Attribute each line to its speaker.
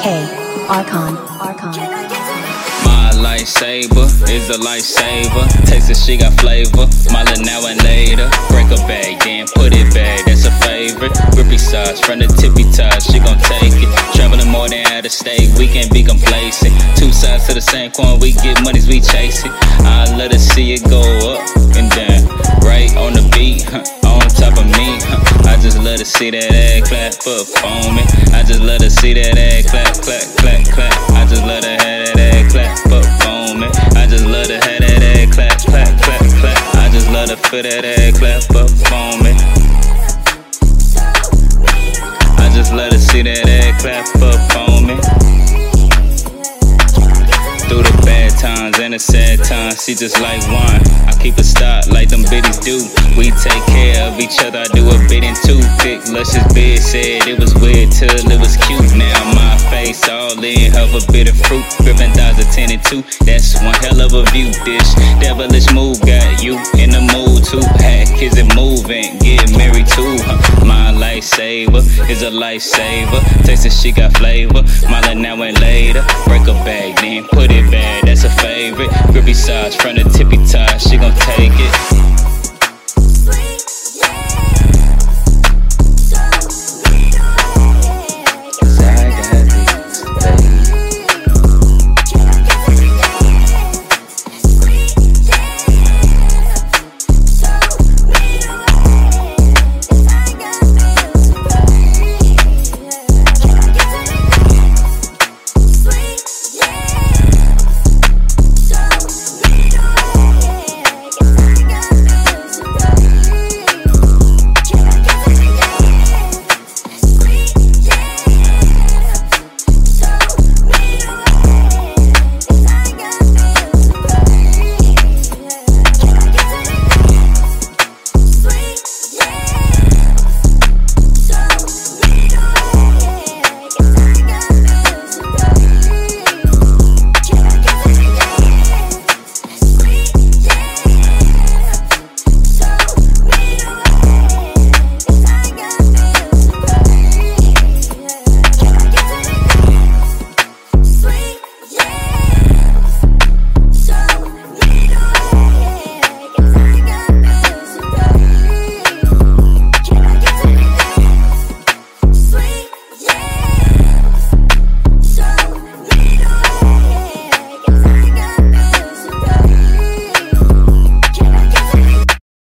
Speaker 1: K. Archon. Archon.
Speaker 2: My lifesaver is a lifesaver. Taste she got flavor. Smiling now and later. Break a bag, then put it back. That's a favorite. Grippy size, from the tippy tie, she gon' take it. Traveling more than out of state, we can't be complacent. Two sides to the same coin, we get monies, we chase it. I let her see it go up and down. Right on the beat, on top of me. See that ass clap up on me. I just love her see that ass clap, clap, clap, clap. I just let her have that ass clap up on me. I just love her have that ass clap, clap, clap, clap. I just let her feel that ass clap up on me. I just let her see that ass clap up on me. Through the bad the sad time, she just like wine. I keep a stock like them biddies do. We take care of each other, I do a bidding too. Thick, luscious beard said it was weird till it was cute. Now my face all in, have a bit of fruit. Gripping thighs a 10 and 2, that's one hell of a view. This devilish move got you in the mood to hack. Is it moving? Is a lifesaver. Taste Tasting she got flavor. Smiling now and later. Break a bag, then put it back. That's a favorite. Grippy size from the tippy tie. She gon' take it.